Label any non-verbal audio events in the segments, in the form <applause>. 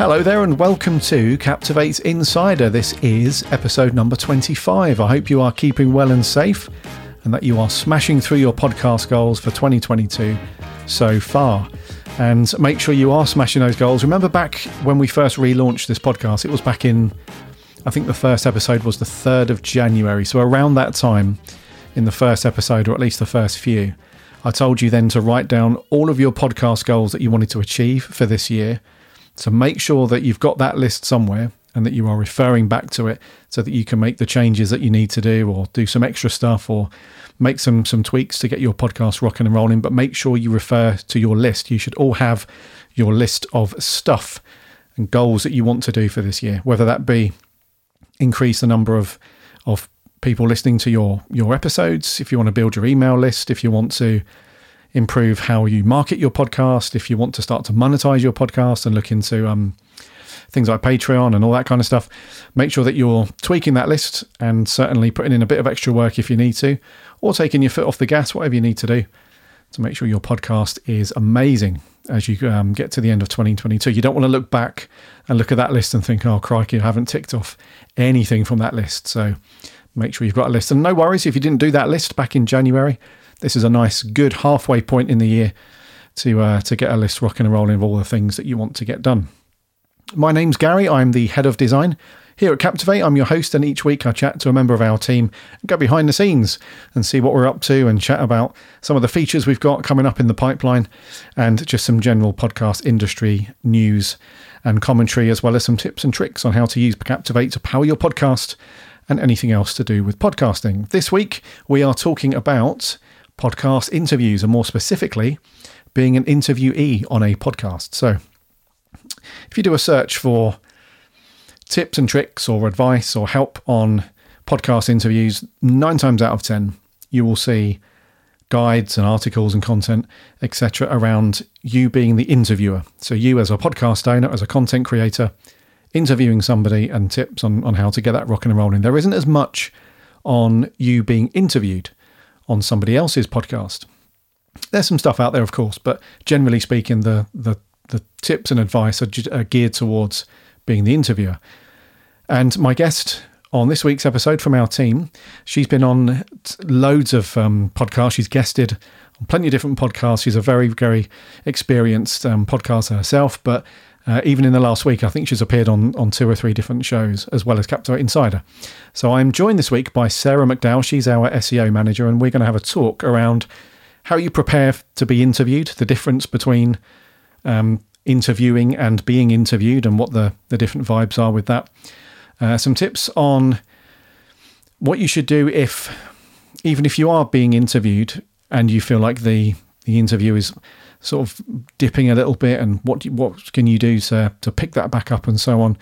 Hello there, and welcome to Captivate Insider. This is episode number 25. I hope you are keeping well and safe, and that you are smashing through your podcast goals for 2022 so far. And make sure you are smashing those goals. Remember back when we first relaunched this podcast, it was back in, I think the first episode was the 3rd of January. So around that time, in the first episode, or at least the first few, I told you then to write down all of your podcast goals that you wanted to achieve for this year so make sure that you've got that list somewhere and that you are referring back to it so that you can make the changes that you need to do or do some extra stuff or make some some tweaks to get your podcast rocking and rolling. But make sure you refer to your list. You should all have your list of stuff and goals that you want to do for this year whether that be increase the number of of people listening to your your episodes if you want to build your email list if you want to improve how you market your podcast, if you want to start to monetize your podcast and look into um, things like Patreon and all that kind of stuff, make sure that you're tweaking that list and certainly putting in a bit of extra work if you need to, or taking your foot off the gas, whatever you need to do to make sure your podcast is amazing as you um, get to the end of 2022. You don't want to look back and look at that list and think, oh, crikey, I haven't ticked off anything from that list. So make sure you've got a list. And no worries if you didn't do that list back in January this is a nice, good halfway point in the year to uh, to get a list rocking and rolling of all the things that you want to get done. My name's Gary. I'm the head of design here at Captivate. I'm your host, and each week I chat to a member of our team and go behind the scenes and see what we're up to and chat about some of the features we've got coming up in the pipeline and just some general podcast industry news and commentary, as well as some tips and tricks on how to use Captivate to power your podcast and anything else to do with podcasting. This week we are talking about podcast interviews, and more specifically, being an interviewee on a podcast. So, if you do a search for tips and tricks or advice or help on podcast interviews, nine times out of 10, you will see guides and articles and content, etc., around you being the interviewer. So, you as a podcast owner, as a content creator, interviewing somebody and tips on, on how to get that rocking and rolling. There isn't as much on you being interviewed on somebody else's podcast. There's some stuff out there, of course, but generally speaking, the the, the tips and advice are, are geared towards being the interviewer. And my guest on this week's episode from our team, she's been on loads of um, podcasts. She's guested on plenty of different podcasts. She's a very, very experienced um, podcaster herself, but uh, even in the last week, I think she's appeared on, on two or three different shows, as well as Captivate Insider. So I'm joined this week by Sarah McDowell. She's our SEO manager, and we're going to have a talk around how you prepare to be interviewed, the difference between um, interviewing and being interviewed, and what the, the different vibes are with that. Uh, some tips on what you should do if, even if you are being interviewed and you feel like the, the interview is sort of dipping a little bit, and what what can you do to to pick that back up, and so on.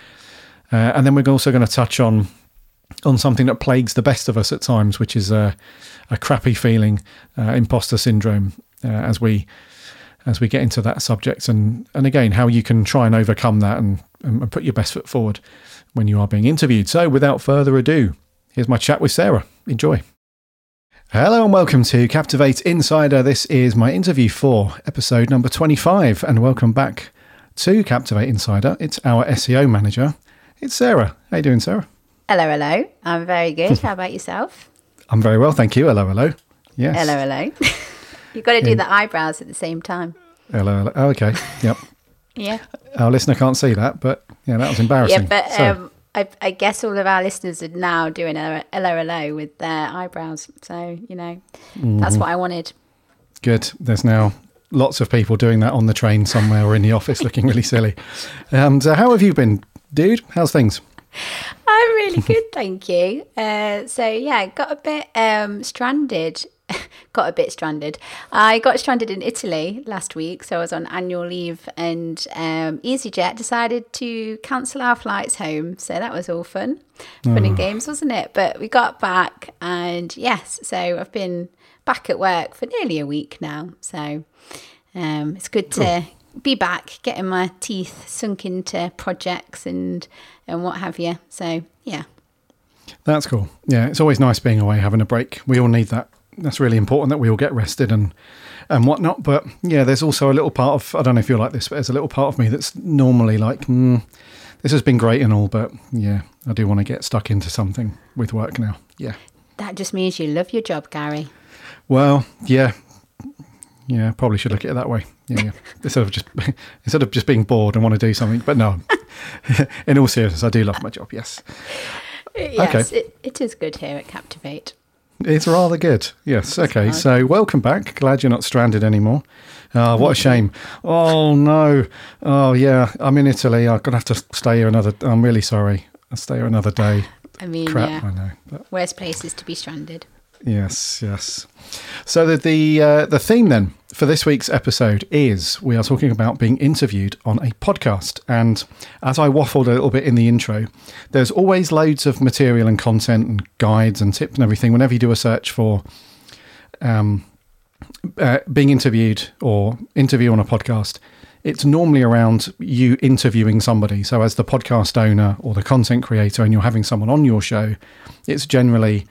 Uh, and then we're also going to touch on on something that plagues the best of us at times, which is a, a crappy feeling, uh, imposter syndrome, uh, as we as we get into that subject, and and again how you can try and overcome that and, and put your best foot forward when you are being interviewed. So, without further ado, here's my chat with Sarah. Enjoy. Hello and welcome to Captivate Insider. This is my interview for episode number 25, and welcome back to Captivate Insider. It's our SEO manager. It's Sarah. How you doing, Sarah? Hello, hello. I'm very good. How about yourself? <laughs> I'm very well, thank you. Hello, hello. Yes. Hello, hello. <laughs> You've got to do the eyebrows at the same time. Hello, hello. Oh, okay. Yep. <laughs> yeah. Our listener can't see that, but yeah, that was embarrassing. Yeah, but so. um, I, I, guess all of our listeners are now doing a hello with their eyebrows. So, you know, mm-hmm. that's what I wanted. Good. There's now lots of people doing that on the train somewhere or in the office looking really silly. And uh, how have you been, dude? How's things? I'm really good, thank you. Uh, so, yeah, got a bit um, stranded <laughs> got a bit stranded. I got stranded in Italy last week, so I was on annual leave, and um, EasyJet decided to cancel our flights home. So that was all fun, fun and games, wasn't it? But we got back, and yes, so I've been back at work for nearly a week now. So um, it's good to be back, getting my teeth sunk into projects and and what have you. So yeah. That's cool. Yeah, it's always nice being away, having a break. We all need that that's really important that we all get rested and and whatnot. But yeah, there's also a little part of I don't know if you're like this, but there's a little part of me that's normally like, mm, this has been great and all, but yeah, I do want to get stuck into something with work now. Yeah. That just means you love your job, Gary. Well, yeah, yeah, probably should look at it that way. Yeah, yeah. <laughs> instead of just <laughs> instead of just being bored and want to do something. But no, <laughs> in all seriousness, I do love my job. Yes. Yes, okay. it, it is good here at Captivate. It's rather good. Yes. Okay. So welcome back. Glad you're not stranded anymore. Oh, what a shame. Oh no. Oh yeah. I'm in Italy. I'm gonna have to stay here another. I'm really sorry. I'll stay here another day. I mean, Crap, yeah. I know. But Worst places to be stranded. Yes, yes. So the the, uh, the theme then for this week's episode is we are talking about being interviewed on a podcast. And as I waffled a little bit in the intro, there's always loads of material and content and guides and tips and everything. Whenever you do a search for um, uh, being interviewed or interview on a podcast, it's normally around you interviewing somebody. So as the podcast owner or the content creator, and you're having someone on your show, it's generally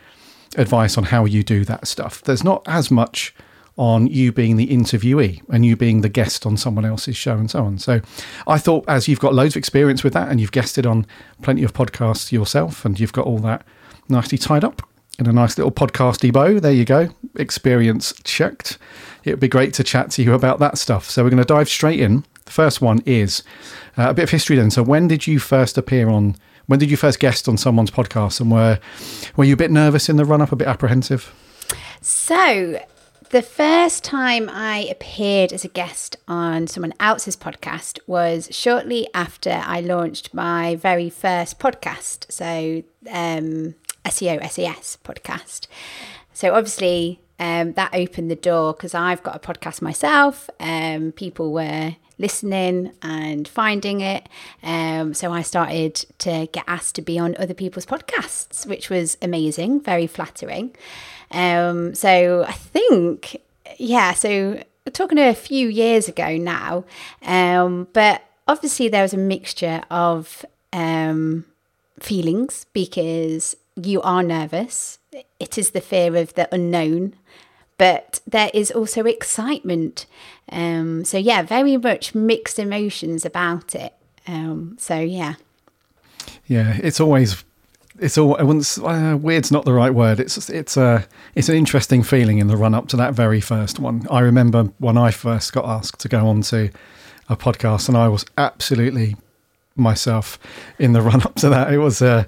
advice on how you do that stuff. There's not as much on you being the interviewee and you being the guest on someone else's show and so on. So I thought, as you've got loads of experience with that and you've guested on plenty of podcasts yourself and you've got all that nicely tied up in a nice little podcasty bow, there you go, experience checked. It would be great to chat to you about that stuff. So we're going to dive straight in. The first one is uh, a bit of history then. So when did you first appear on when did you first guest on someone's podcast, and were were you a bit nervous in the run up, a bit apprehensive? So, the first time I appeared as a guest on someone else's podcast was shortly after I launched my very first podcast. So, um, SEO SES podcast. So, obviously, um, that opened the door because I've got a podcast myself. Um, people were listening and finding it. Um, so I started to get asked to be on other people's podcasts, which was amazing, very flattering. Um, so I think, yeah, so talking a few years ago now, um, but obviously there was a mixture of um, feelings because you are nervous. It is the fear of the unknown but there is also excitement. Um, so yeah, very much mixed emotions about it. Um, so yeah, yeah, it's always it's all I wouldn't uh, weird's not the right word. It's it's a it's an interesting feeling in the run up to that very first one. I remember when I first got asked to go on to a podcast, and I was absolutely myself in the <laughs> run up to that. It was a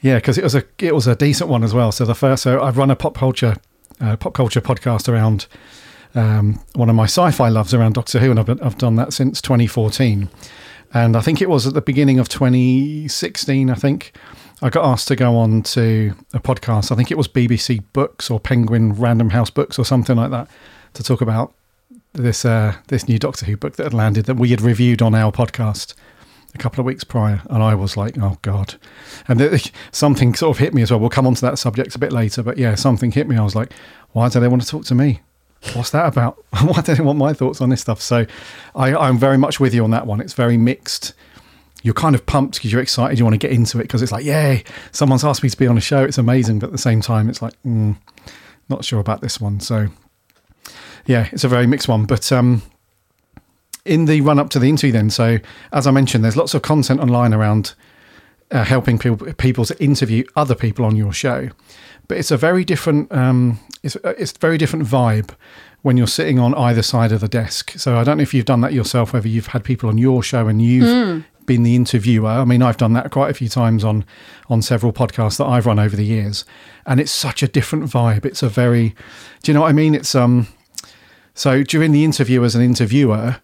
yeah, because it was a it was a decent one as well. So the first, so I've run a pop culture uh, pop culture podcast around um, one of my sci-fi loves around Doctor Who, and I've, I've done that since 2014. And I think it was at the beginning of 2016. I think I got asked to go on to a podcast. I think it was BBC Books or Penguin Random House Books or something like that to talk about this uh, this new Doctor Who book that had landed that we had reviewed on our podcast a couple of weeks prior, and I was like, "Oh God!" And the, <laughs> something sort of hit me as well. We'll come on to that subject a bit later, but yeah, something hit me. I was like, "Why do they want to talk to me? What's that about? <laughs> Why do they want my thoughts on this stuff?" So, I, I'm very much with you on that one. It's very mixed. You're kind of pumped because you're excited. You want to get into it because it's like, "Yay! Someone's asked me to be on a show. It's amazing." But at the same time, it's like, mm, not sure about this one. So, yeah, it's a very mixed one. But um, in the run up to the interview, then, so as I mentioned, there's lots of content online around uh, helping people people to interview other people on your show, but it's a very different um, it's it's very different vibe when you're sitting on either side of the desk. So I don't know if you've done that yourself, whether you've had people on your show and you've mm. been the interviewer. I mean, I've done that quite a few times on on several podcasts that I've run over the years, and it's such a different vibe. It's a very, do you know what I mean? It's um, so during the interview as an interviewer,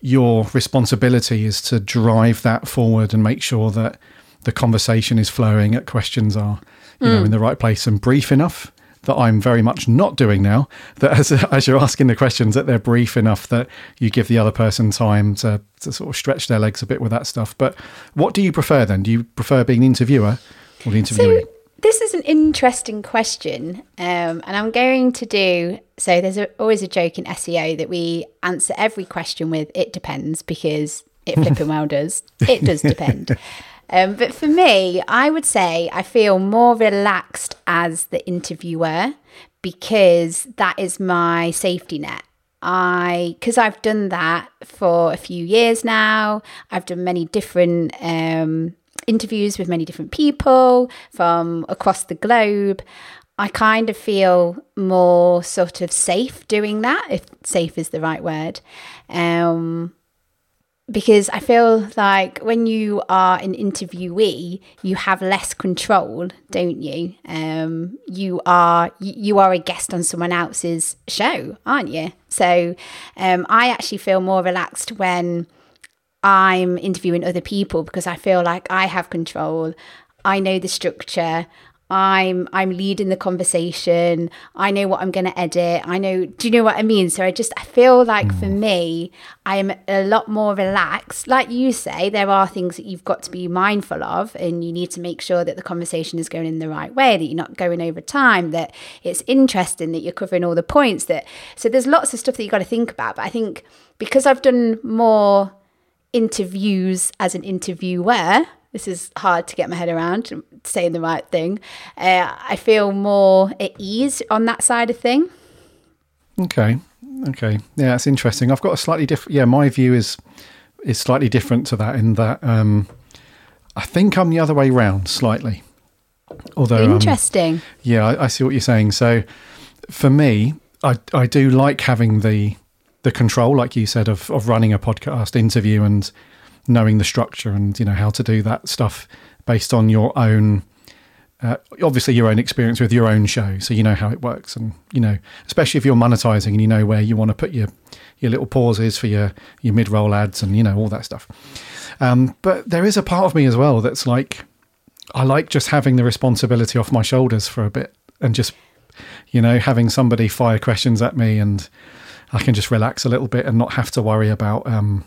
your responsibility is to drive that forward and make sure that the conversation is flowing, that questions are, you mm. know, in the right place and brief enough. That I'm very much not doing now. That as, <laughs> as you're asking the questions, that they're brief enough that you give the other person time to, to sort of stretch their legs a bit with that stuff. But what do you prefer then? Do you prefer being the interviewer or the interviewee? So- this is an interesting question, um, and I'm going to do so. There's a, always a joke in SEO that we answer every question with "it depends" because it flipping <laughs> well does. It does depend. Um, but for me, I would say I feel more relaxed as the interviewer because that is my safety net. I, because I've done that for a few years now, I've done many different um, interviews with many different people from across the globe. I kind of feel more sort of safe doing that, if safe is the right word. Um, because I feel like when you are an interviewee, you have less control, don't you? Um, you are you are a guest on someone else's show, aren't you? So um, I actually feel more relaxed when I'm interviewing other people because I feel like I have control. I know the structure. I'm I'm leading the conversation. I know what I'm going to edit. I know. Do you know what I mean? So I just I feel like mm. for me, I'm a lot more relaxed. Like you say, there are things that you've got to be mindful of, and you need to make sure that the conversation is going in the right way. That you're not going over time. That it's interesting. That you're covering all the points. That so there's lots of stuff that you got to think about. But I think because I've done more interviews as an interviewer. This is hard to get my head around saying the right thing. Uh, i feel more at ease on that side of thing. Okay okay. Yeah that's interesting. I've got a slightly different yeah my view is is slightly different to that in that um i think i'm the other way round slightly. Although um, interesting. um, yeah I, I see what you're saying. So for me i i do like having the the control like you said of of running a podcast interview and knowing the structure and you know how to do that stuff based on your own uh, obviously your own experience with your own show so you know how it works and you know especially if you're monetizing and you know where you want to put your your little pauses for your your mid-roll ads and you know all that stuff. Um, but there is a part of me as well that's like i like just having the responsibility off my shoulders for a bit and just you know having somebody fire questions at me and i can just relax a little bit and not have to worry about um,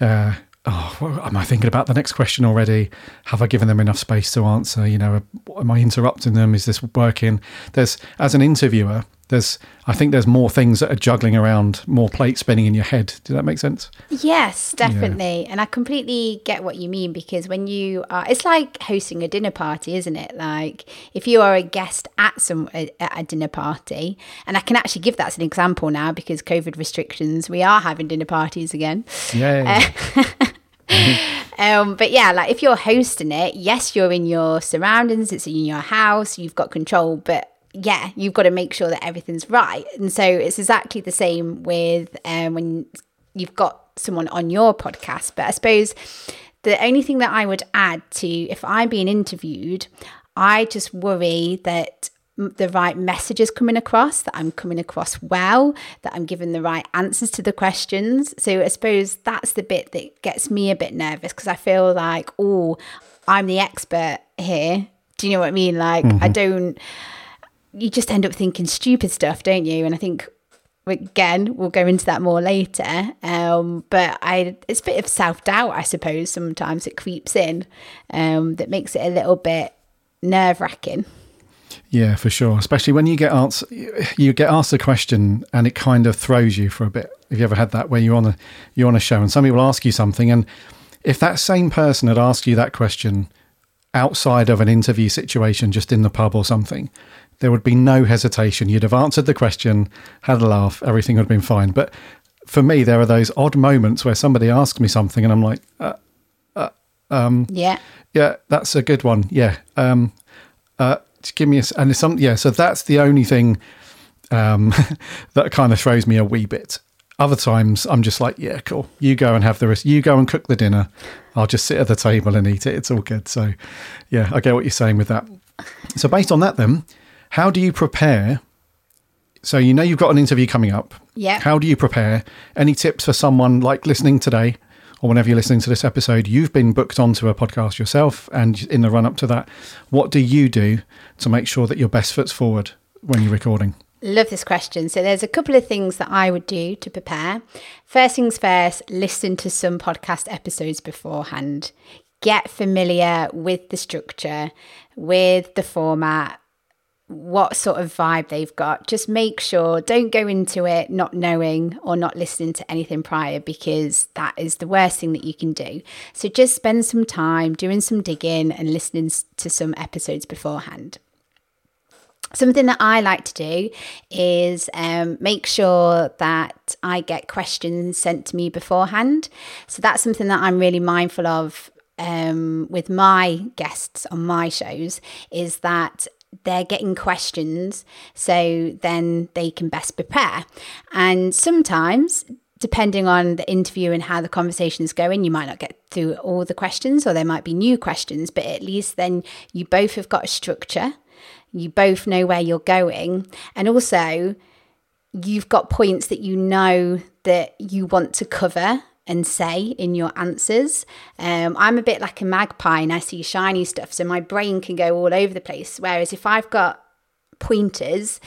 uh, oh, am I thinking about the next question already? Have I given them enough space to answer? You know, am I interrupting them? Is this working? There's, as an interviewer, there's I think there's more things that are juggling around, more plates spinning in your head. Does that make sense? Yes, definitely. Yeah. And I completely get what you mean because when you are it's like hosting a dinner party, isn't it? Like if you are a guest at some at a dinner party, and I can actually give that as an example now because COVID restrictions, we are having dinner parties again. Yeah. <laughs> Um, but yeah, like if you're hosting it, yes, you're in your surroundings, it's in your house, you've got control, but yeah, you've got to make sure that everything's right. And so it's exactly the same with um, when you've got someone on your podcast. But I suppose the only thing that I would add to if I'm being interviewed, I just worry that the right messages coming across, that I'm coming across well, that I'm giving the right answers to the questions. So I suppose that's the bit that gets me a bit nervous because I feel like, oh, I'm the expert here. Do you know what I mean? Like, mm-hmm. I don't you just end up thinking stupid stuff, don't you? And I think again we'll go into that more later. Um, but I it's a bit of self doubt, I suppose. Sometimes it creeps in um, that makes it a little bit nerve wracking. Yeah, for sure. Especially when you get asked, you get asked a question and it kind of throws you for a bit. Have you ever had that where you're on a you're on a show and somebody will ask you something, and if that same person had asked you that question outside of an interview situation, just in the pub or something, there would be no hesitation. You'd have answered the question, had a laugh, everything would have been fine. But for me, there are those odd moments where somebody asks me something and I'm like, uh, uh, um, yeah, yeah, that's a good one. Yeah. Um, uh, give me a, and some, yeah, so that's the only thing um, <laughs> that kind of throws me a wee bit. Other times I'm just like, yeah, cool. You go and have the rest. You go and cook the dinner. I'll just sit at the table and eat it. It's all good. So, yeah, I get what you're saying with that. So, based on that, then, how do you prepare? So you know you've got an interview coming up. Yeah. How do you prepare? Any tips for someone like listening today or whenever you're listening to this episode, you've been booked onto a podcast yourself and in the run up to that, what do you do to make sure that your best foot's forward when you're recording? Love this question. So, there's a couple of things that I would do to prepare. First things first, listen to some podcast episodes beforehand. Get familiar with the structure, with the format, what sort of vibe they've got. Just make sure, don't go into it not knowing or not listening to anything prior because that is the worst thing that you can do. So just spend some time doing some digging and listening to some episodes beforehand. Something that I like to do is um, make sure that I get questions sent to me beforehand. So that's something that I'm really mindful of um, with my guests on my shows is that they're getting questions so then they can best prepare. And sometimes, depending on the interview and how the conversation is going, you might not get through all the questions or there might be new questions, but at least then you both have got a structure. You both know where you're going. And also, you've got points that you know that you want to cover and say in your answers. Um, I'm a bit like a magpie and I see shiny stuff, so my brain can go all over the place. Whereas if I've got pointers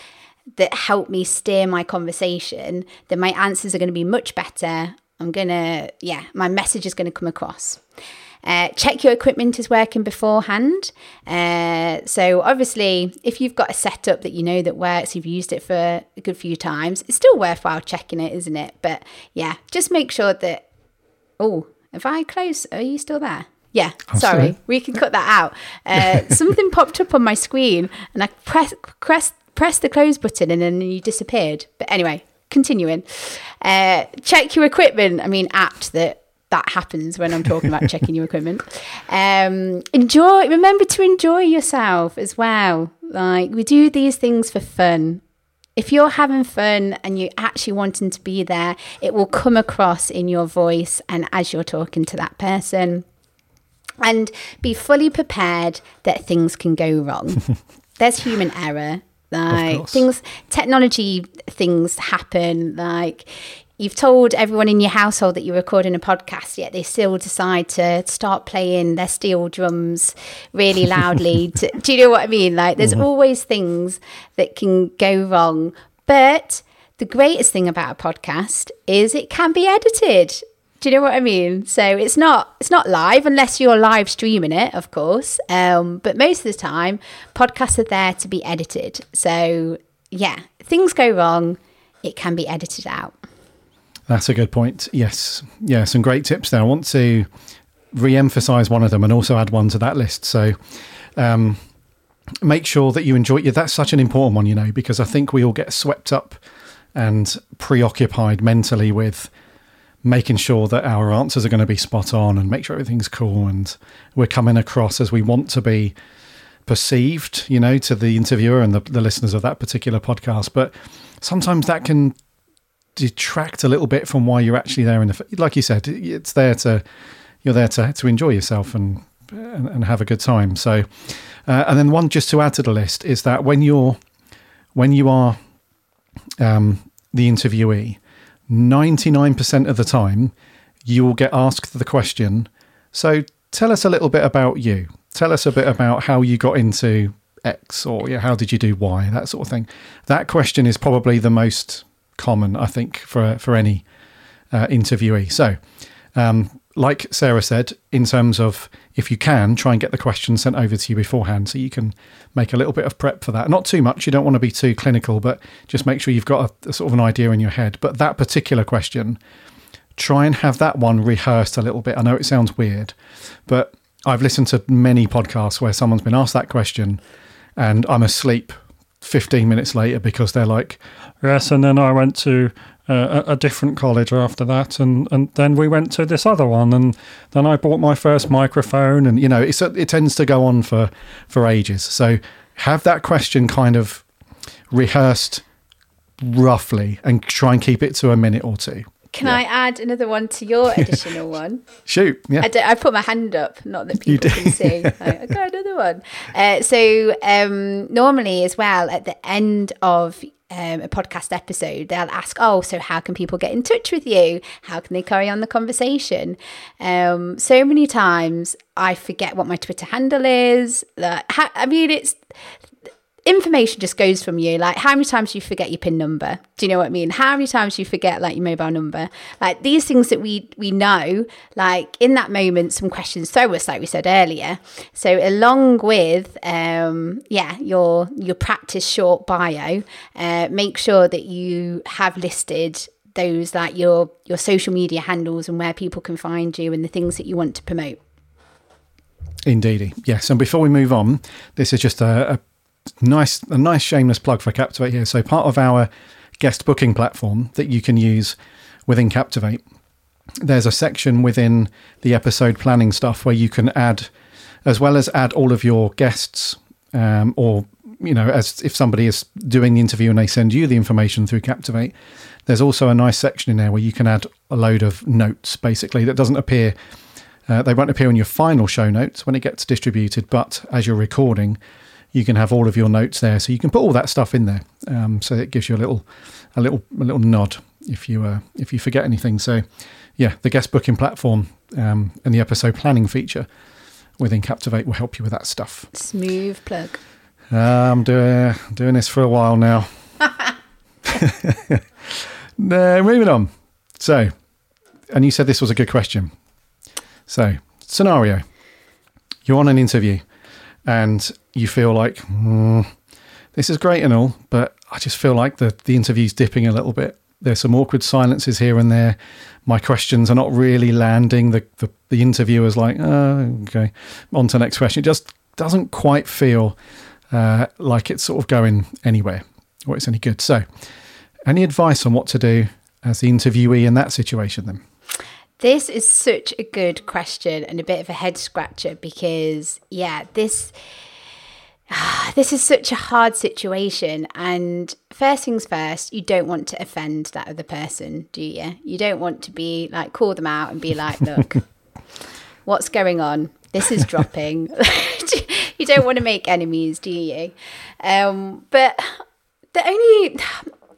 that help me steer my conversation, then my answers are going to be much better. I'm going to, yeah, my message is going to come across. Uh, check your equipment is working beforehand. Uh, so obviously, if you've got a setup that you know that works, you've used it for a good few times, it's still worthwhile checking it, isn't it? But yeah, just make sure that Oh, if I close, are you still there? Yeah, sorry, we can cut that out. Uh, <laughs> something popped up on my screen, and I press press press the close button, and then you disappeared. But anyway, continuing. Uh, check your equipment. I mean, apt that that happens when I'm talking about checking your equipment. Um, enjoy. Remember to enjoy yourself as well. Like we do these things for fun if you're having fun and you're actually wanting to be there, it will come across in your voice and as you're talking to that person. And be fully prepared that things can go wrong. <laughs> There's human error. Like things, technology things happen. Like you've told everyone in your household that you're recording a podcast, yet they still decide to start playing their steel drums really loudly. <laughs> to, do you know what I mean? Like, there's mm-hmm. always things that can go wrong. But the greatest thing about a podcast is it can be edited. Do you know what I mean? So it's not it's not live unless you're live streaming it, of course. Um, but most of the time, podcasts are there to be edited. So yeah, things go wrong, it can be edited out. That's a good point. Yes. Yeah, some great tips there. I want to re emphasize one of them and also add one to that list. So, um, make sure that you enjoy it. That's such an important one, you know, because I think we all get swept up and preoccupied mentally with making sure that our answers are going to be spot on and make sure everything's cool and we're coming across as we want to be perceived, you know, to the interviewer and the, the listeners of that particular podcast. But sometimes that can detract a little bit from why you're actually there in the like you said it's there to you're there to to enjoy yourself and and, and have a good time. So uh, and then one just to add to the list is that when you're when you are um, the interviewee 99% of the time you will get asked the question so tell us a little bit about you. Tell us a bit about how you got into x or yeah, how did you do y that sort of thing. That question is probably the most common, I think, for for any uh, interviewee. So, um, like Sarah said, in terms of if you can try and get the questions sent over to you beforehand, so you can make a little bit of prep for that. Not too much; you don't want to be too clinical, but just make sure you've got a, a sort of an idea in your head. But that particular question, try and have that one rehearsed a little bit. I know it sounds weird, but I've listened to many podcasts where someone's been asked that question, and I'm asleep 15 minutes later because they're like, yes, and then I went to uh, a, different college after that, and, and then we went to this other one, and then I bought my first microphone, and you know, it's it tends to go on for for ages. So have that question kind of rehearsed roughly, and try and keep it to a minute or two. Can yeah. I add another one to your <laughs> additional one? Shoot, yeah. I, I, put my hand up, not that people can see. <laughs> I got another one. Uh, so um, normally, as well, at the end of um, a podcast episode, they'll ask, "Oh, so how can people get in touch with you? How can they carry on the conversation?" Um, so many times, I forget what my Twitter handle is. Like, I mean, it's information just goes from you. Like how many times you forget your pin number? Do you know what I mean? How many times you forget like your mobile number? Like these things that we we know, like in that moment, some questions throw us, like we said earlier. So along with um, yeah, your your practice short bio, uh, make sure that you have listed those like your your social media handles and where people can find you and the things that you want to promote. Indeedy, yes. And before we move on, this is just a, a nice a nice shameless plug for Captivate here. So part of our guest booking platform that you can use within Captivate, there's a section within the episode planning stuff where you can add, as well as add all of your guests, um, or you know, as if somebody is doing the interview and they send you the information through Captivate, there's also a nice section in there where you can add a load of notes, basically that doesn't appear. Uh, they won't appear in your final show notes when it gets distributed, but as you're recording, you can have all of your notes there, so you can put all that stuff in there. Um, so it gives you a little, a little, a little nod if you uh, if you forget anything. So, yeah, the guest booking platform um, and the episode planning feature within Captivate will help you with that stuff. Smooth plug. Uh, I'm doing doing this for a while now. <laughs> no, moving on. So, and you said this was a good question. So, scenario: you're on an interview, and you feel like mm, this is great and all, but I just feel like the the interview's dipping a little bit. There's some awkward silences here and there. My questions are not really landing. The the, the interviewer's like, oh, okay, on to next question. It just doesn't quite feel uh, like it's sort of going anywhere or it's any good. So, any advice on what to do as the interviewee in that situation then? This is such a good question and a bit of a head scratcher because, yeah, this. this is such a hard situation. And first things first, you don't want to offend that other person, do you? You don't want to be like, call them out and be like, <laughs> look, what's going on? This is dropping. <laughs> you don't want to make enemies, do you? Um, but the only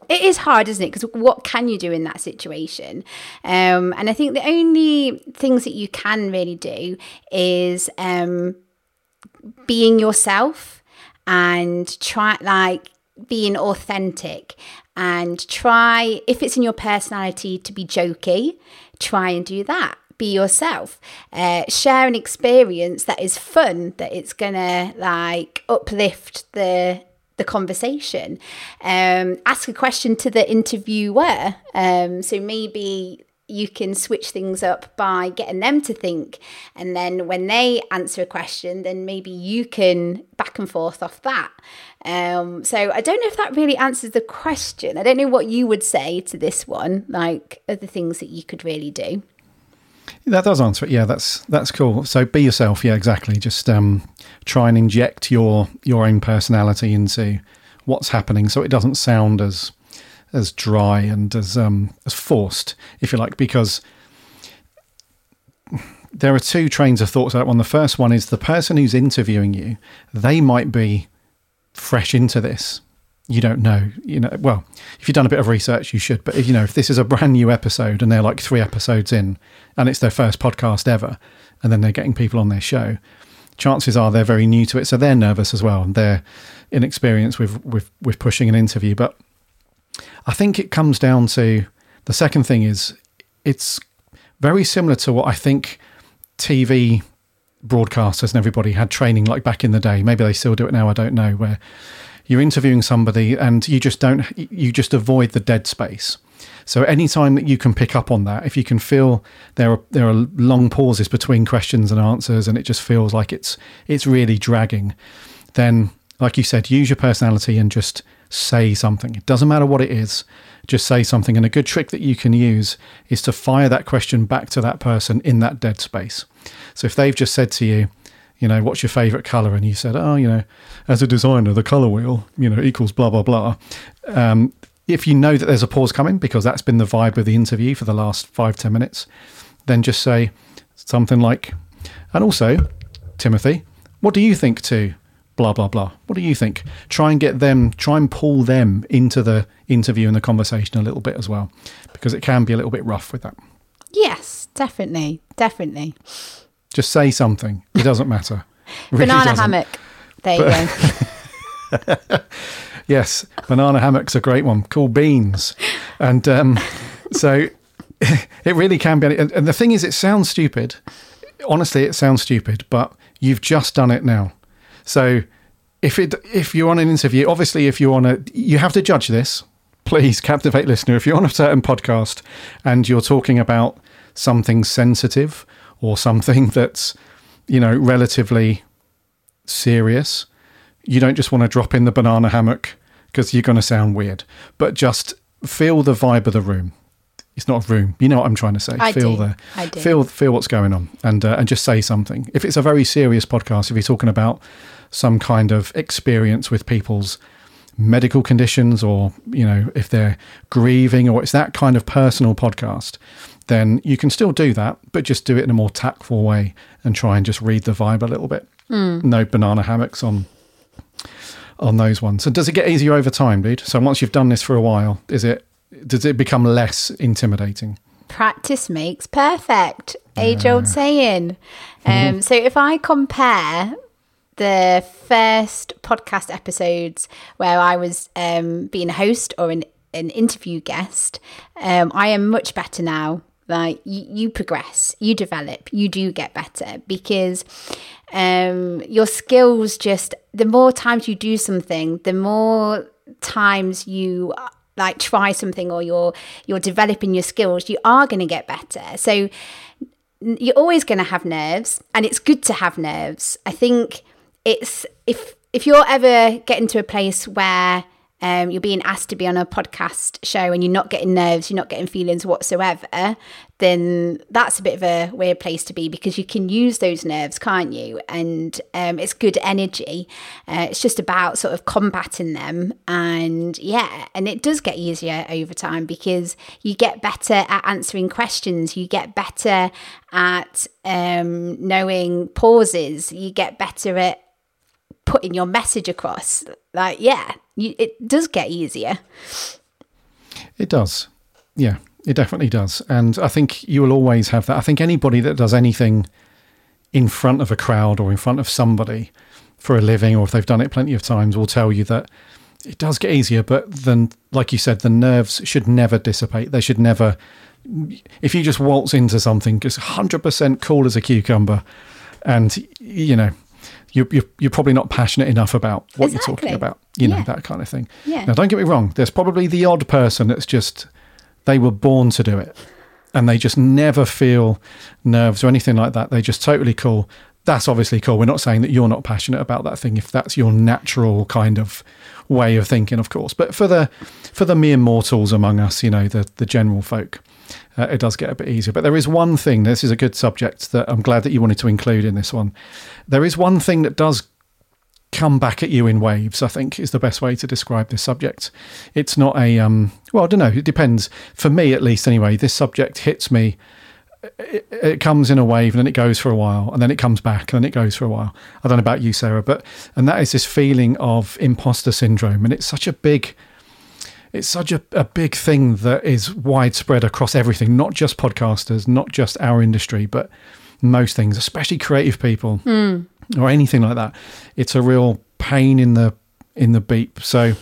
it is hard, isn't it? Because what can you do in that situation? Um, and I think the only things that you can really do is um, being yourself and try like being authentic and try if it's in your personality to be jokey try and do that be yourself uh, share an experience that is fun that it's gonna like uplift the the conversation um, ask a question to the interviewer um, so maybe you can switch things up by getting them to think. And then when they answer a question, then maybe you can back and forth off that. Um, so I don't know if that really answers the question. I don't know what you would say to this one, like other things that you could really do. That does answer it. Yeah, that's that's cool. So be yourself. Yeah, exactly. Just um, try and inject your your own personality into what's happening, so it doesn't sound as as dry and as um, as forced, if you like, because there are two trains of thoughts that one. The first one is the person who's interviewing you; they might be fresh into this. You don't know, you know. Well, if you've done a bit of research, you should. But if, you know, if this is a brand new episode and they're like three episodes in, and it's their first podcast ever, and then they're getting people on their show, chances are they're very new to it, so they're nervous as well, and they're inexperienced with with with pushing an interview. But I think it comes down to the second thing is it's very similar to what I think TV broadcasters and everybody had training like back in the day. Maybe they still do it now, I don't know, where you're interviewing somebody and you just don't you just avoid the dead space. So anytime that you can pick up on that, if you can feel there are there are long pauses between questions and answers and it just feels like it's it's really dragging, then like you said, use your personality and just say something. It doesn't matter what it is, just say something. And a good trick that you can use is to fire that question back to that person in that dead space. So if they've just said to you, you know, what's your favorite color? And you said, oh, you know, as a designer, the color wheel, you know, equals blah, blah, blah. Um, if you know that there's a pause coming, because that's been the vibe of the interview for the last five ten minutes, then just say something like, and also, Timothy, what do you think to blah blah blah. What do you think? Try and get them, try and pull them into the interview and the conversation a little bit as well, because it can be a little bit rough with that. Yes, definitely, definitely. Just say something. It doesn't matter. Really banana doesn't. hammock. There you go. <laughs> yes, banana hammock's a great one. Cool beans, and um, so <laughs> it really can be. And the thing is, it sounds stupid. Honestly, it sounds stupid, but you've just done it now so if it if you're on an interview, obviously if you're on a you have to judge this. Please <laughs> captivate listener. If you're on a certain podcast and you're talking about something sensitive or something that's, you know, relatively serious, you don't just want to drop in the banana hammock because you're going to sound weird, but just feel the vibe of the room. It's not a room. You know what I'm trying to say. I feel do. the feel feel what's going on and uh, and just say something. If it's a very serious podcast, if you're talking about some kind of experience with people's medical conditions or you know if they're grieving or it's that kind of personal podcast then you can still do that but just do it in a more tactful way and try and just read the vibe a little bit. No banana hammocks on on those ones. So does it get easier over time dude so once you've done this for a while is it does it become less intimidating? Practice makes perfect. Age old saying. <laughs> Um, so if i compare the first podcast episodes where i was um, being a host or an, an interview guest um, i am much better now like you, you progress you develop you do get better because um, your skills just the more times you do something the more times you like try something or you're you're developing your skills you are going to get better. So you're always going to have nerves and it's good to have nerves. I think it's if if you're ever getting to a place where um, you're being asked to be on a podcast show and you're not getting nerves, you're not getting feelings whatsoever, then that's a bit of a weird place to be because you can use those nerves, can't you? And um, it's good energy. Uh, it's just about sort of combating them. And yeah, and it does get easier over time because you get better at answering questions, you get better at um, knowing pauses, you get better at putting your message across. Like, yeah, you, it does get easier. It does. Yeah, it definitely does. And I think you will always have that. I think anybody that does anything in front of a crowd or in front of somebody for a living, or if they've done it plenty of times, will tell you that it does get easier. But then, like you said, the nerves should never dissipate. They should never. If you just waltz into something, just 100% cool as a cucumber, and, you know, you're, you're, you're probably not passionate enough about what you're talking about, you know, Yeah. that kind of thing. Yeah. Now, don't get me wrong, there's probably the odd person that's just, they were born to do it and they just never feel nerves or anything like that. They're just totally cool. That's obviously cool. We're not saying that you're not passionate about that thing if that's your natural kind of way of thinking, of course. But for the for the mere mortals among us, you know, the the general folk, uh, it does get a bit easier. But there is one thing. This is a good subject that I'm glad that you wanted to include in this one. There is one thing that does come back at you in waves. I think is the best way to describe this subject. It's not a um. Well, I don't know. It depends. For me, at least, anyway. This subject hits me. It, it comes in a wave and then it goes for a while and then it comes back and then it goes for a while. I don't know about you, Sarah, but and that is this feeling of imposter syndrome, and it's such a big it's such a, a big thing that is widespread across everything, not just podcasters, not just our industry, but most things, especially creative people hmm. or anything like that. It's a real pain in the in the beep. So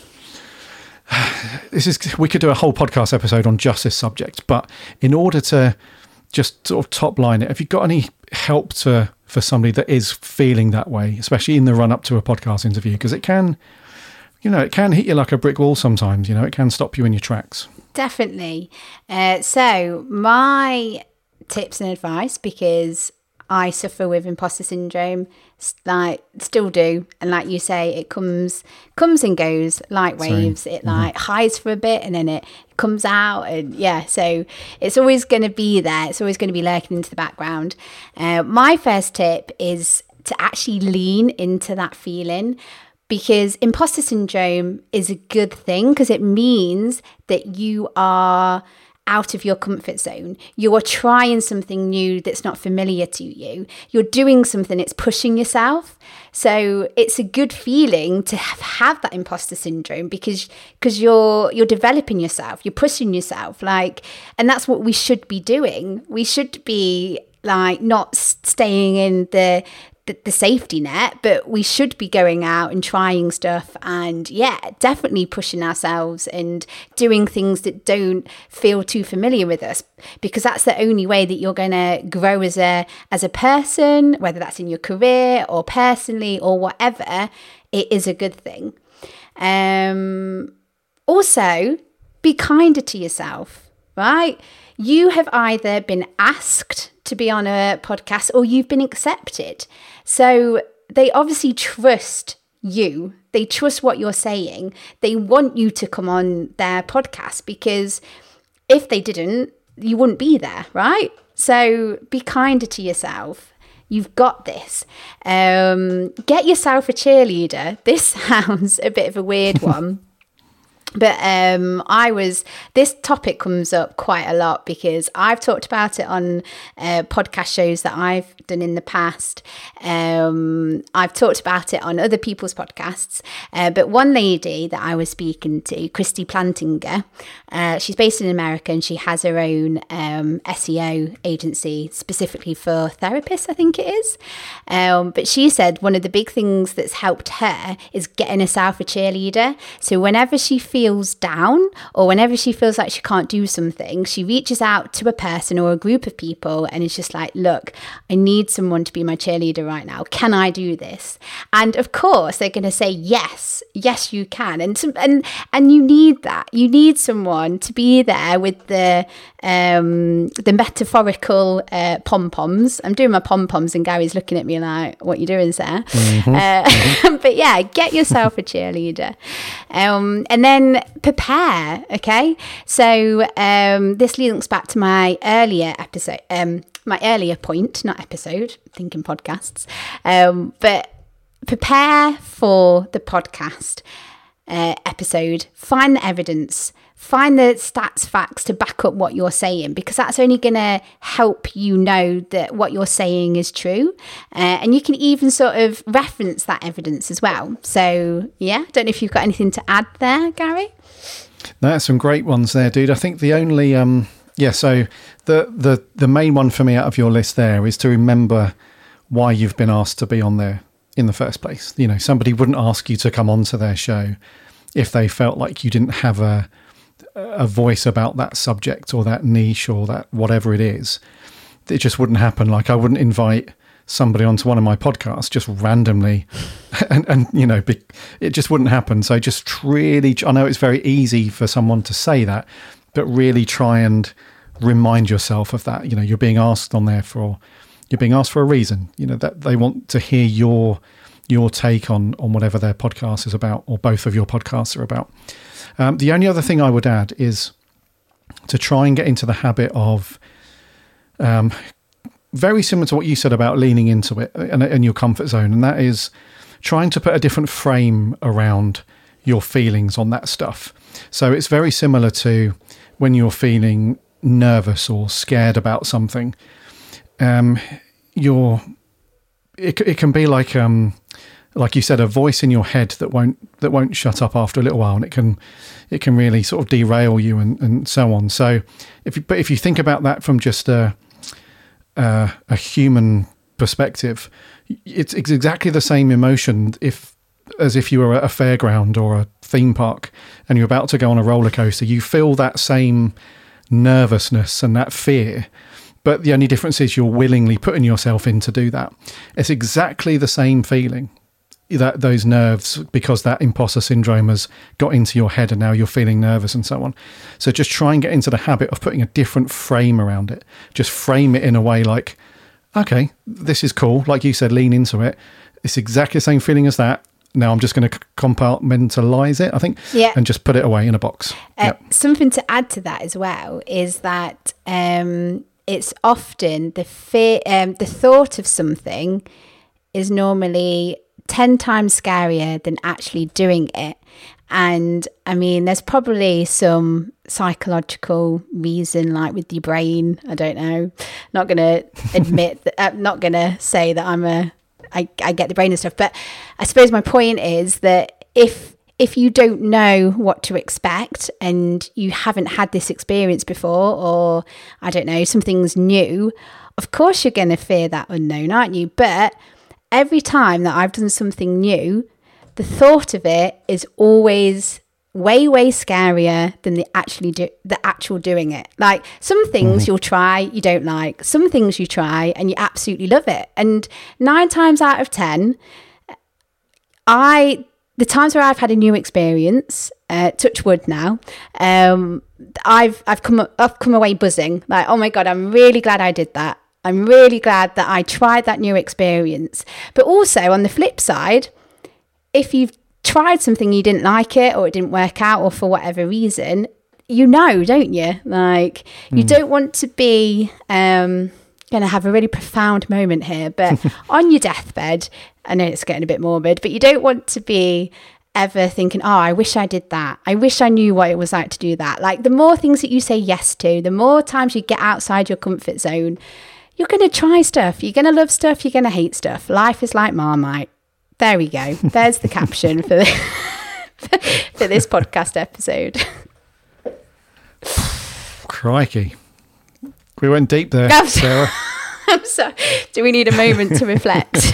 <sighs> this is we could do a whole podcast episode on just this subject, but in order to just sort of top line it, have you got any help to for somebody that is feeling that way, especially in the run up to a podcast interview? Because it can you know, it can hit you like a brick wall sometimes, you know, it can stop you in your tracks. Definitely. Uh, so, my tips and advice, because I suffer with imposter syndrome, like still do, and like you say, it comes comes and goes like waves. It like hides for a bit and then it comes out, and yeah. So it's always going to be there. It's always going to be lurking into the background. Uh, my first tip is to actually lean into that feeling because imposter syndrome is a good thing because it means that you are out of your comfort zone. You are trying something new that's not familiar to you. You're doing something it's pushing yourself. So it's a good feeling to have, have that imposter syndrome because because you're you're developing yourself, you're pushing yourself like and that's what we should be doing. We should be like not staying in the the, safety net, but we should be going out and trying stuff and yeah, definitely pushing ourselves and doing things that don't feel too familiar with us because that's the only way that you're going to grow as a as a person, whether that's in your career or personally or whatever. It is a good thing. Um, also, be kinder to yourself, right? You have either been asked to be on a podcast or you've been accepted. So they obviously trust you. They trust what you're saying. They want you to come on their podcast because if they didn't, you wouldn't be there, right? So be kinder to yourself. You've got this. Um, get yourself a cheerleader. This <laughs> sounds a bit of a weird one <laughs> but um, I was this topic comes up quite a lot because I've talked about it on uh, podcast shows that I've done in the past. Um, I've talked about it on other people's podcasts. Uh, but one lady that I was speaking to, Christy Plantinger, uh, she's based in America and she has her own um, SEO agency specifically for therapists, I think it is. Um, but she said one of the big things that's helped her is getting herself a cheerleader. So whenever she feels feels down or whenever she feels like she can't do something, she reaches out to a person or a group of people and is just like, look, I need someone to be my cheerleader right now. Can I do this? And of course, they're going to say, yes, yes, you can. And, and, and you need that. You need someone to be there with the, um, the metaphorical uh, pom poms. I'm doing my pom poms, and Gary's looking at me like, "What you doing, Sarah?" Mm-hmm. Uh, <laughs> but yeah, get yourself a cheerleader, um, and then prepare. Okay, so um, this links back to my earlier episode, um, my earlier point, not episode, thinking podcasts, um, but prepare for the podcast uh, episode. Find the evidence find the stats facts to back up what you're saying because that's only going to help you know that what you're saying is true. Uh, and you can even sort of reference that evidence as well. So yeah don't know if you've got anything to add there gary? That's some great ones there dude. I think the only um yeah so the the the main one for me out of your list there is to remember why you've been asked to be on there in the first place. You know somebody wouldn't ask you to come onto their show if they felt like you didn't have a a voice about that subject or that niche or that whatever it is, it just wouldn't happen. Like I wouldn't invite somebody onto one of my podcasts just randomly, <laughs> and and you know, be, it just wouldn't happen. So just really, I know it's very easy for someone to say that, but really try and remind yourself of that. You know, you're being asked on there for you're being asked for a reason. You know that they want to hear your your take on on whatever their podcast is about, or both of your podcasts are about. Um, the only other thing I would add is to try and get into the habit of um, very similar to what you said about leaning into it and, and your comfort zone, and that is trying to put a different frame around your feelings on that stuff. So it's very similar to when you're feeling nervous or scared about something. Um, you're it, it can be like um, like you said, a voice in your head that won't that won't shut up after a little while, and it can it can really sort of derail you and, and so on. So, if you, but if you think about that from just a a, a human perspective, it's, it's exactly the same emotion if as if you were at a fairground or a theme park and you're about to go on a roller coaster. You feel that same nervousness and that fear but the only difference is you're willingly putting yourself in to do that. It's exactly the same feeling that those nerves because that imposter syndrome has got into your head and now you're feeling nervous and so on. So just try and get into the habit of putting a different frame around it. Just frame it in a way like, okay, this is cool. Like you said, lean into it. It's exactly the same feeling as that. Now I'm just going to compartmentalize it, I think, yeah. and just put it away in a box. Uh, yep. Something to add to that as well is that um, it's often the fear, um, the thought of something is normally 10 times scarier than actually doing it. And I mean, there's probably some psychological reason, like with your brain. I don't know. Not going <laughs> to admit that, I'm not going to say that I'm a, I, I get the brain and stuff. But I suppose my point is that if, if you don't know what to expect and you haven't had this experience before, or I don't know, something's new, of course you're going to fear that unknown, aren't you? But every time that I've done something new, the thought of it is always way way scarier than the actually do the actual doing it. Like some things mm-hmm. you'll try you don't like. Some things you try and you absolutely love it. And nine times out of ten i the times where i've had a new experience uh, touch wood now um, i've i've come i've come away buzzing. Like oh my god i'm really glad i did that I'm really glad that I tried that new experience. But also on the flip side, if you've tried something you didn't like it or it didn't work out or for whatever reason, you know, don't you? Like you don't want to be um going to have a really profound moment here, but <laughs> on your deathbed, I know it's getting a bit morbid, but you don't want to be ever thinking, oh, I wish I did that. I wish I knew what it was like to do that. Like the more things that you say yes to, the more times you get outside your comfort zone, you're going to try stuff. You're going to love stuff. You're going to hate stuff. Life is like Marmite. There we go. <laughs> There's the caption for, the, <laughs> for this podcast episode. <sighs> Crikey. We went deep there, I'm Sarah. <laughs> I'm sorry. Do we need a moment to reflect?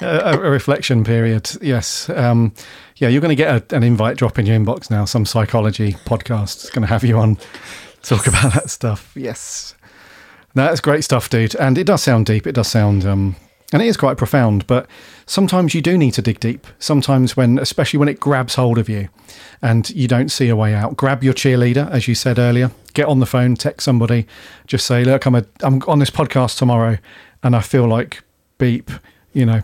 a, a reflection period. Yes. Um, yeah, you're going to get a, an invite drop in your inbox now. Some psychology podcast is going to have you on talk about that stuff. Yes. That's great stuff, dude. And it does sound deep. It does sound, um, and it is quite profound. But sometimes you do need to dig deep. Sometimes when, especially when it grabs hold of you, and you don't see a way out, grab your cheerleader, as you said earlier. Get on the phone, text somebody, just say, "Look, I'm a, I'm on this podcast tomorrow, and I feel like beep. You know,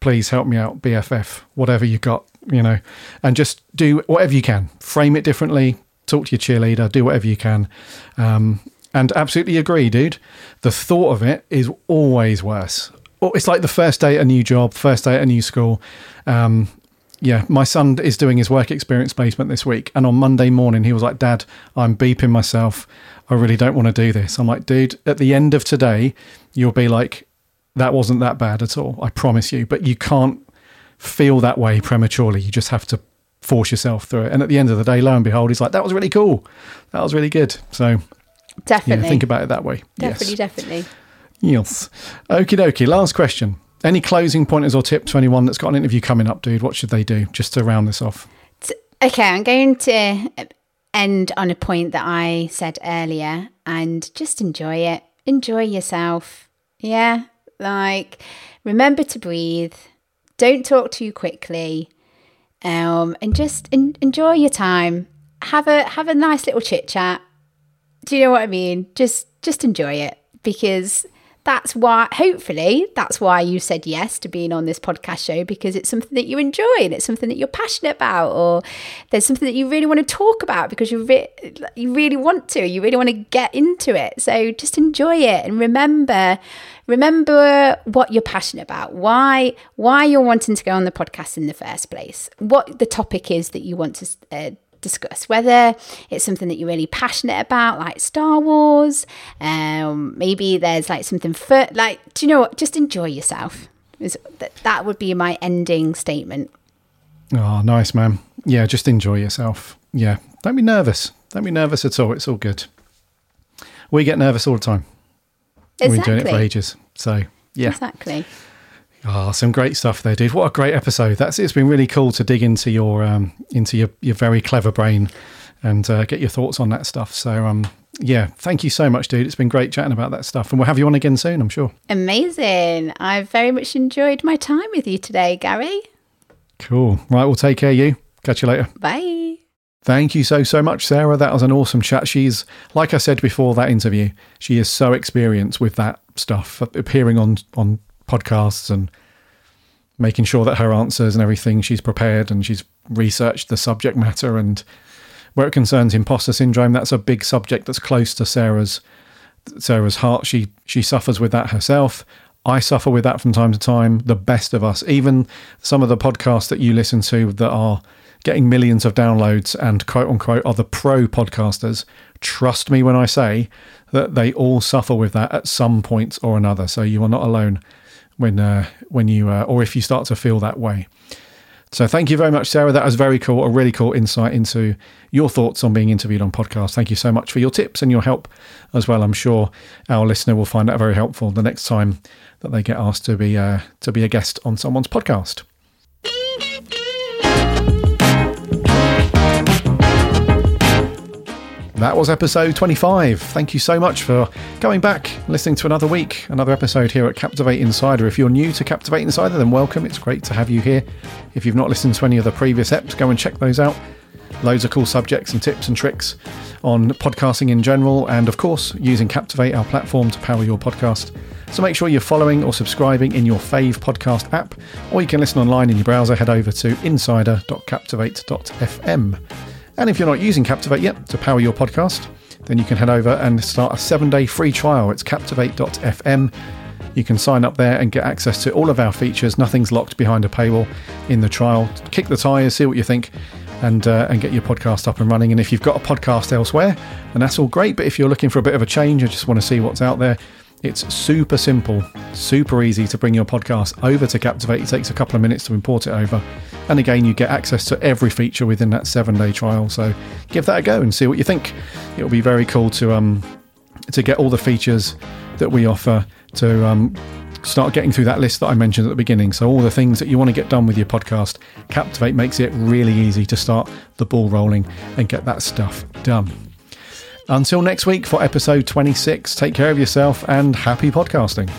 please help me out, BFF, whatever you got, you know, and just do whatever you can. Frame it differently. Talk to your cheerleader. Do whatever you can. Um, and absolutely agree, dude. The thought of it is always worse. It's like the first day at a new job, first day at a new school. Um, yeah, my son is doing his work experience placement this week. And on Monday morning, he was like, Dad, I'm beeping myself. I really don't want to do this. I'm like, dude, at the end of today, you'll be like, that wasn't that bad at all. I promise you. But you can't feel that way prematurely. You just have to force yourself through it. And at the end of the day, lo and behold, he's like, that was really cool. That was really good. So, definitely. yeah, think about it that way. definitely, yes. definitely. Yes. Okie dokie. Last question. Any closing pointers or tips to anyone that's got an interview coming up, dude? What should they do just to round this off? Okay, I'm going to end on a point that I said earlier and just enjoy it. Enjoy yourself. Yeah. Like, remember to breathe. Don't talk too quickly. Um, and just en- enjoy your time. Have a have a nice little chit chat. Do you know what I mean? Just just enjoy it because that's why hopefully that's why you said yes to being on this podcast show because it's something that you enjoy and it's something that you're passionate about or there's something that you really want to talk about because you re- you really want to you really want to get into it so just enjoy it and remember remember what you're passionate about why why you're wanting to go on the podcast in the first place what the topic is that you want to uh, discuss whether it's something that you're really passionate about like star wars um maybe there's like something for like do you know what just enjoy yourself that, that would be my ending statement Oh, nice, man. Yeah, just enjoy yourself. Yeah. Don't be nervous. Don't be nervous at all. It's all good. We get nervous all the time. We've been doing it for ages. So, yeah. exactly Oh, some great stuff there, dude. What a great episode. That's it's been really cool to dig into your um into your, your very clever brain and uh, get your thoughts on that stuff. So um yeah, thank you so much, dude. It's been great chatting about that stuff. And we'll have you on again soon, I'm sure. amazing i've very much enjoyed my time with you today gary Cool. Right, we'll take care of you. Catch you later. bye Thank you so, so much, Sarah. That was an awesome chat. She's, like I said before that interview, she is so experienced with that stuff, appearing on, on podcasts and making sure that her answers and everything, she's prepared and she's researched the subject matter. And where it concerns imposter syndrome, that's a big subject that's close to Sarah's Sarah's heart. She she suffers with that herself. I suffer with that from time to time. The best of us, even some of the podcasts that you listen to that are getting millions of downloads and quote unquote are the pro podcasters. Trust me when I say that they all suffer with that at some point or another. So you are not alone when uh, when you uh, or if you start to feel that way. So thank you very much, Sarah. That was very cool. A really cool insight into your thoughts on being interviewed on podcast. Thank you so much for your tips and your help as well. I'm sure our listener will find that very helpful the next time that they get asked to be uh, to be a guest on someone's podcast. That was episode 25. Thank you so much for coming back, listening to another week, another episode here at Captivate Insider. If you're new to Captivate Insider, then welcome. It's great to have you here. If you've not listened to any of the previous eps, go and check those out. Loads of cool subjects and tips and tricks on podcasting in general, and of course, using Captivate, our platform, to power your podcast. So make sure you're following or subscribing in your fave podcast app, or you can listen online in your browser. Head over to insider.captivate.fm. And if you're not using Captivate yet to power your podcast, then you can head over and start a seven day free trial. It's captivate.fm. You can sign up there and get access to all of our features. Nothing's locked behind a paywall in the trial. Kick the tyres, see what you think, and uh, and get your podcast up and running. And if you've got a podcast elsewhere, then that's all great. But if you're looking for a bit of a change I just want to see what's out there, it's super simple, super easy to bring your podcast over to Captivate. It takes a couple of minutes to import it over. And again, you get access to every feature within that seven day trial. So give that a go and see what you think. It'll be very cool to um to get all the features that we offer to um, start getting through that list that I mentioned at the beginning. So, all the things that you want to get done with your podcast, Captivate makes it really easy to start the ball rolling and get that stuff done. Until next week for episode 26, take care of yourself and happy podcasting.